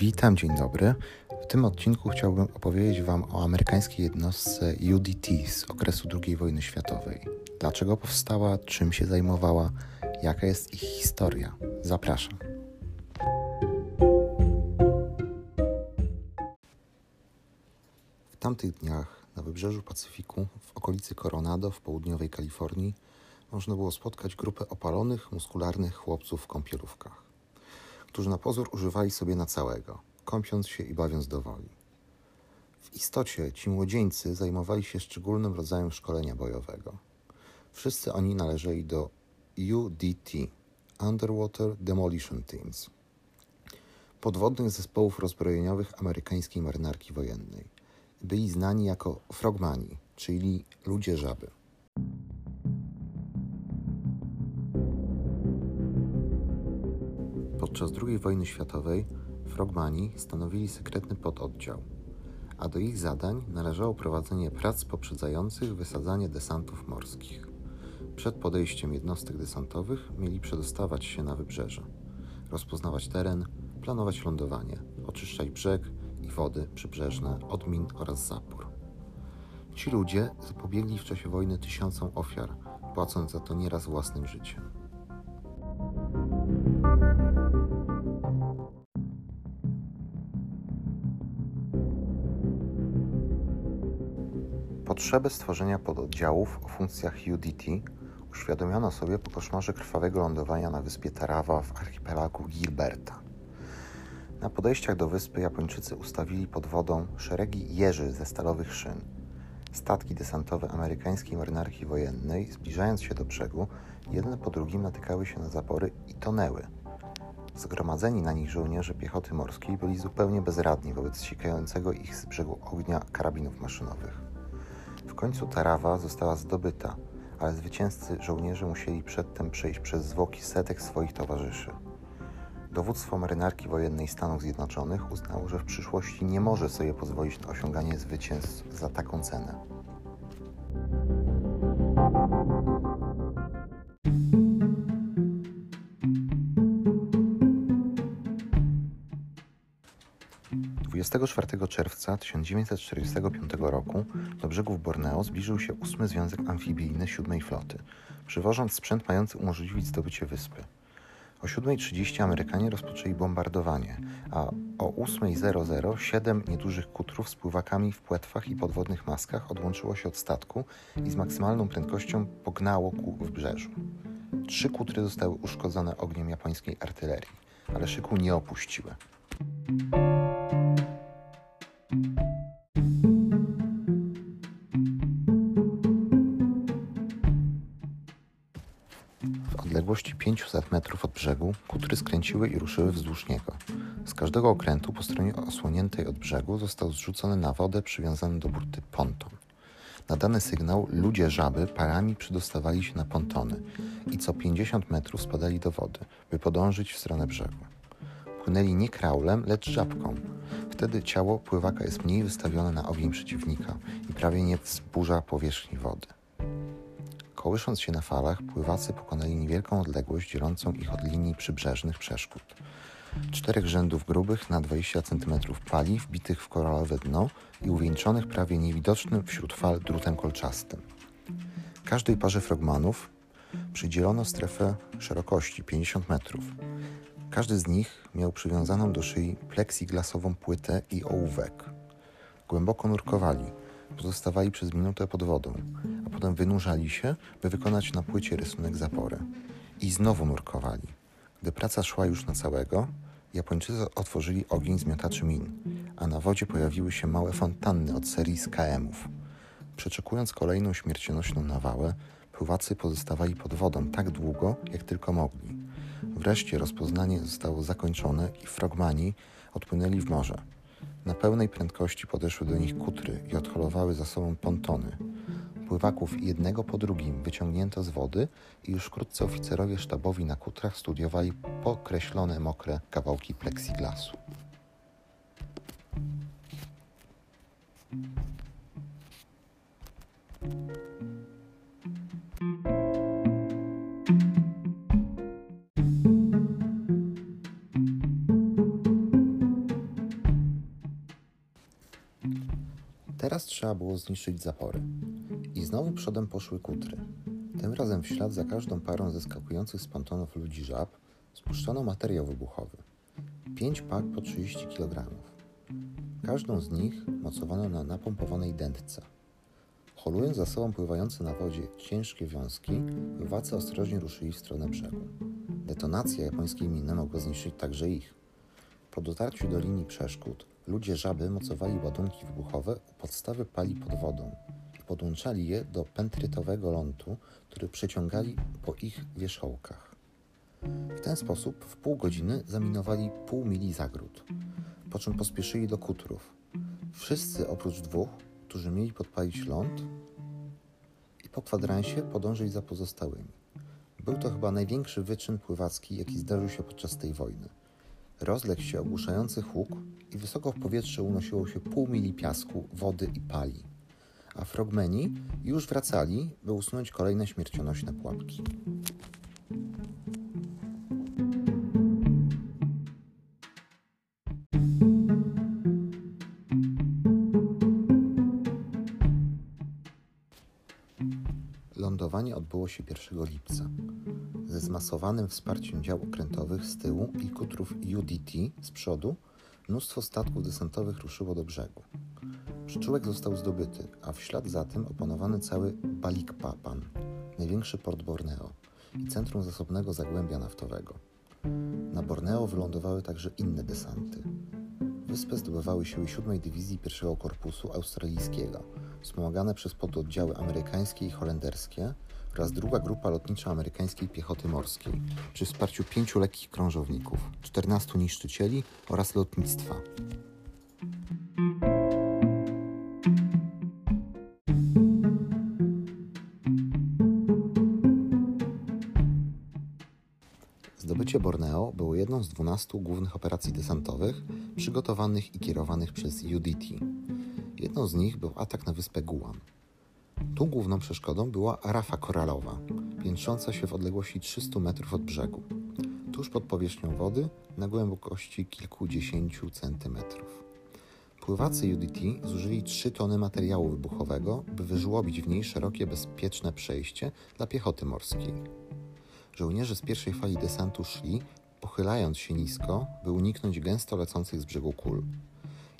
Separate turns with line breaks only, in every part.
Witam, dzień dobry. W tym odcinku chciałbym opowiedzieć Wam o amerykańskiej jednostce UDT z okresu II wojny światowej. Dlaczego powstała, czym się zajmowała, jaka jest ich historia. Zapraszam. W tamtych dniach na wybrzeżu Pacyfiku, w okolicy Coronado w południowej Kalifornii, można było spotkać grupę opalonych, muskularnych chłopców w kąpielówkach którzy na pozór używali sobie na całego, kąpiąc się i bawiąc do woli. W istocie ci młodzieńcy zajmowali się szczególnym rodzajem szkolenia bojowego. Wszyscy oni należeli do UDT Underwater Demolition Teams podwodnych zespołów rozbrojeniowych amerykańskiej marynarki wojennej. Byli znani jako frogmani, czyli ludzie żaby. Podczas II wojny światowej frogmani stanowili sekretny pododdział, a do ich zadań należało prowadzenie prac poprzedzających wysadzanie desantów morskich. Przed podejściem jednostek desantowych mieli przedostawać się na wybrzeże, rozpoznawać teren, planować lądowanie, oczyszczać brzeg i wody przybrzeżne od min oraz zapór. Ci ludzie zapobiegli w czasie wojny tysiącom ofiar, płacąc za to nieraz własnym życiem. Potrzebę stworzenia pododdziałów o funkcjach UDT uświadomiono sobie po koszmarze krwawego lądowania na wyspie Tarawa w archipelagu Gilberta. Na podejściach do wyspy Japończycy ustawili pod wodą szeregi jeży ze stalowych szyn. Statki desantowe amerykańskiej marynarki wojennej, zbliżając się do brzegu, jedne po drugim natykały się na zapory i tonęły. Zgromadzeni na nich żołnierze piechoty morskiej byli zupełnie bezradni wobec sikającego ich z brzegu ognia karabinów maszynowych. Końcu Tarawa została zdobyta, ale zwycięzcy żołnierze musieli przedtem przejść przez zwłoki setek swoich towarzyszy. Dowództwo marynarki wojennej Stanów Zjednoczonych uznało, że w przyszłości nie może sobie pozwolić na osiąganie zwycięstw za taką cenę. 24 czerwca 1945 roku do brzegów Borneo zbliżył się ósmy Związek Amfibijny siódmej floty, przywożąc sprzęt mający umożliwić zdobycie wyspy. O 7.30 Amerykanie rozpoczęli bombardowanie, a o 8.00 siedem niedużych kutrów z pływakami w płetwach i podwodnych maskach odłączyło się od statku i z maksymalną prędkością pognało ku wybrzeżu. Trzy kutry zostały uszkodzone ogniem japońskiej artylerii, ale szyku nie opuściły. Odległości 500 metrów od brzegu kutry skręciły i ruszyły wzdłuż niego. Z każdego okrętu po stronie osłoniętej od brzegu został zrzucony na wodę przywiązany do burty ponton. Na dany sygnał ludzie żaby parami przydostawali się na pontony i co 50 metrów spadali do wody, by podążyć w stronę brzegu. Płynęli nie kraulem, lecz żabką. Wtedy ciało pływaka jest mniej wystawione na ogień przeciwnika i prawie nie wzburza powierzchni wody. Kołysząc się na falach, pływacy pokonali niewielką odległość dzielącą ich od linii przybrzeżnych przeszkód. Czterech rzędów grubych na 20 cm pali wbitych w koralowe dno i uwieńczonych prawie niewidocznym wśród fal drutem kolczastym. Każdej parze frogmanów przydzielono strefę szerokości 50 metrów. Każdy z nich miał przywiązaną do szyi pleksiglasową płytę i ołówek. Głęboko nurkowali, pozostawali przez minutę pod wodą, a potem wynurzali się, by wykonać na płycie rysunek zapory. I znowu nurkowali. Gdy praca szła już na całego, Japończycy otworzyli ogień z miotaczy min, a na wodzie pojawiły się małe fontanny od serii z KM-ów. Przeczekując kolejną śmiercionośną nawałę, pływacy pozostawali pod wodą tak długo, jak tylko mogli. Wreszcie rozpoznanie zostało zakończone i frogmani odpłynęli w morze. Na pełnej prędkości podeszły do nich kutry i odholowały za sobą pontony. Pływaków jednego po drugim wyciągnięto z wody i już wkrótce oficerowie sztabowi na kutrach studiowali pokreślone mokre kawałki plexiglasu. Teraz trzeba było zniszczyć zapory. I znowu przodem poszły kutry. Tym razem w ślad za każdą parą zeskakujących z pontonów ludzi żab spuszczono materiał wybuchowy. Pięć pak po 30 kg. Każdą z nich mocowano na napompowanej dętce. Holując za sobą pływające na wodzie ciężkie wiązki, pływacy ostrożnie ruszyli w stronę brzegu. Detonacja japońskiej miny mogła zniszczyć także ich. Po dotarciu do linii przeszkód, ludzie żaby mocowali ładunki wybuchowe u podstawy pali pod wodą i podłączali je do pentrytowego lądu, który przeciągali po ich wierzchołkach. W ten sposób w pół godziny zaminowali pół mili zagród, po czym pospieszyli do kutrów. Wszyscy oprócz dwóch, którzy mieli podpalić ląd i po kwadransie podążyć za pozostałymi. Był to chyba największy wyczyn pływacki, jaki zdarzył się podczas tej wojny. Rozległ się ogłuszający huk i wysoko w powietrze unosiło się pół mili piasku, wody i pali. A frogmeni już wracali, by usunąć kolejne śmiercionośne pułapki. Lądowanie odbyło się 1 lipca. Ze zmasowanym wsparciem dział okrętowych z tyłu i kutrów UDT z przodu, mnóstwo statków desantowych ruszyło do brzegu. Przyczółek został zdobyty, a w ślad za tym opanowany cały Balikpapan, największy port Borneo i centrum zasobnego zagłębia naftowego. Na Borneo wylądowały także inne desanty. Wyspę zdobywały siły 7 Dywizji I Korpusu Australijskiego, wspomagane przez pododdziały amerykańskie i holenderskie oraz druga grupa lotnicza amerykańskiej piechoty morskiej przy wsparciu pięciu lekkich krążowników, 14 niszczycieli oraz lotnictwa. Zdobycie Borneo było jedną z 12 głównych operacji desantowych przygotowanych i kierowanych przez UDT. Jedną z nich był atak na wyspę Guam. Tu główną przeszkodą była rafa koralowa, piętrząca się w odległości 300 metrów od brzegu, tuż pod powierzchnią wody na głębokości kilkudziesięciu centymetrów. Pływacy UDT zużyli 3 tony materiału wybuchowego, by wyżłobić w niej szerokie, bezpieczne przejście dla piechoty morskiej. Żołnierze z pierwszej fali desantu szli, pochylając się nisko, by uniknąć gęsto lecących z brzegu kul.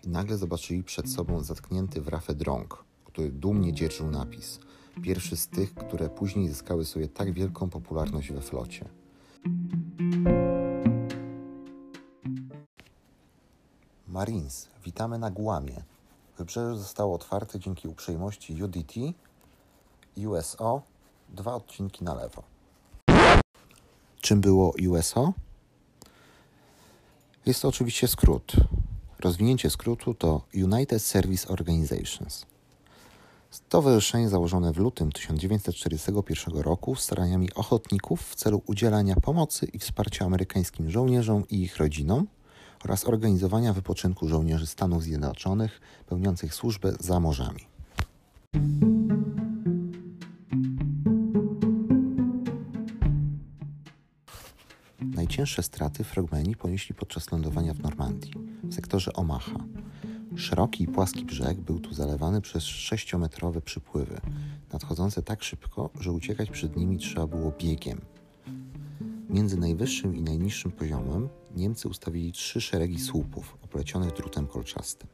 I nagle zobaczyli przed sobą zatknięty w rafę drąg, który dumnie dzierżył napis. Pierwszy z tych, które później zyskały sobie tak wielką popularność we flocie. Marines, witamy na Guamie. Wybrzeże zostało otwarte dzięki uprzejmości UDT, USO, dwa odcinki na lewo. Czym było USO? Jest to oczywiście skrót. Rozwinięcie skrótu to United Service Organizations. Stowarzyszenie założone w lutym 1941 roku staraniami ochotników w celu udzielania pomocy i wsparcia amerykańskim żołnierzom i ich rodzinom oraz organizowania wypoczynku żołnierzy Stanów Zjednoczonych pełniących służbę za morzami. Najcięższe straty frogmeni ponieśli podczas lądowania w Normandii, w sektorze Omaha. Szeroki i płaski brzeg był tu zalewany przez sześciometrowe przypływy, nadchodzące tak szybko, że uciekać przed nimi trzeba było biegiem. Między najwyższym i najniższym poziomem Niemcy ustawili trzy szeregi słupów oplecionych drutem kolczastym.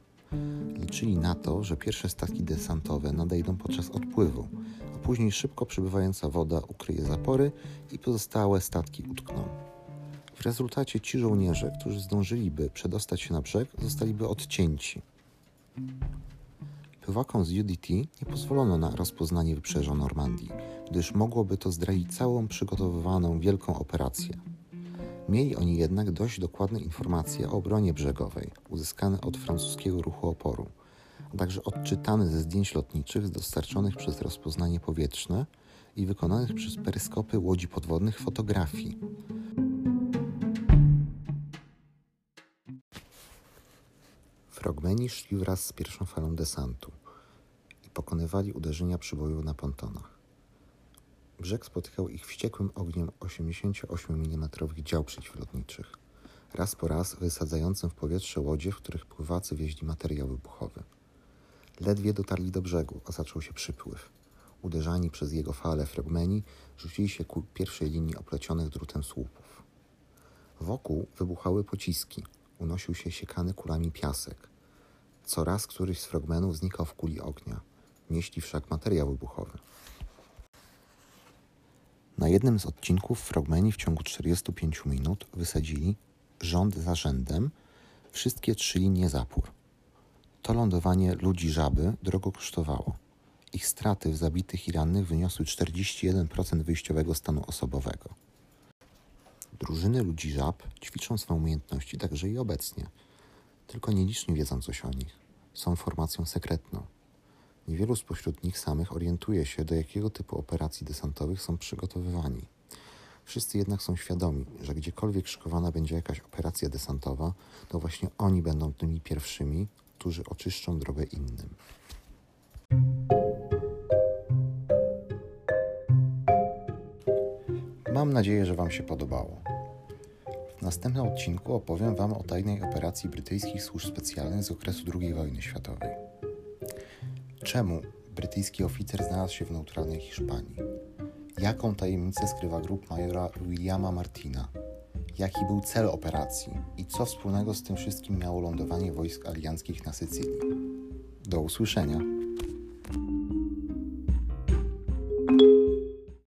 Liczyli na to, że pierwsze statki desantowe nadejdą podczas odpływu, a później szybko przybywająca woda ukryje zapory i pozostałe statki utkną. W rezultacie ci żołnierze, którzy zdążyliby przedostać się na brzeg, zostaliby odcięci. Pływakom z UDT nie pozwolono na rozpoznanie wybrzeża Normandii, gdyż mogłoby to zdradzić całą przygotowywaną wielką operację. Mieli oni jednak dość dokładne informacje o obronie brzegowej, uzyskane od francuskiego ruchu oporu, a także odczytane ze zdjęć lotniczych dostarczonych przez rozpoznanie powietrzne i wykonanych przez peryskopy łodzi podwodnych fotografii. Frogmeni szli wraz z pierwszą falą desantu i pokonywali uderzenia przyboju na pontonach. Brzeg spotykał ich wściekłym ogniem 88 mm dział przeciwlotniczych, raz po raz wysadzającym w powietrze łodzie, w których pływacy wieźli materiał wybuchowy. Ledwie dotarli do brzegu, a zaczął się przypływ. Uderzani przez jego fale fragmeni, rzucili się ku pierwszej linii oplecionych drutem słupów. Wokół wybuchały pociski, unosił się siekany kulami piasek. Coraz któryś z fragmentów znikał w kuli ognia, nieśli wszak materiał wybuchowy. Na jednym z odcinków fragmeni w ciągu 45 minut wysadzili rząd za rzędem wszystkie trzy linie zapór. To lądowanie ludzi żaby drogo kosztowało. Ich straty w zabitych i rannych wyniosły 41% wyjściowego stanu osobowego. Drużyny ludzi żab ćwiczą swoje umiejętności także i obecnie. Tylko nieliczni wiedzą coś o nich. Są formacją sekretną. Niewielu spośród nich samych orientuje się, do jakiego typu operacji desantowych są przygotowywani. Wszyscy jednak są świadomi, że gdziekolwiek szykowana będzie jakaś operacja desantowa, to właśnie oni będą tymi pierwszymi, którzy oczyszczą drogę innym. Mam nadzieję, że Wam się podobało. W następnym odcinku opowiem Wam o tajnej operacji brytyjskich służb specjalnych z okresu II wojny światowej. Czemu brytyjski oficer znalazł się w neutralnej Hiszpanii? Jaką tajemnicę skrywa grup majora Williama Martina? Jaki był cel operacji i co wspólnego z tym wszystkim miało lądowanie wojsk alianckich na Sycylii? Do usłyszenia.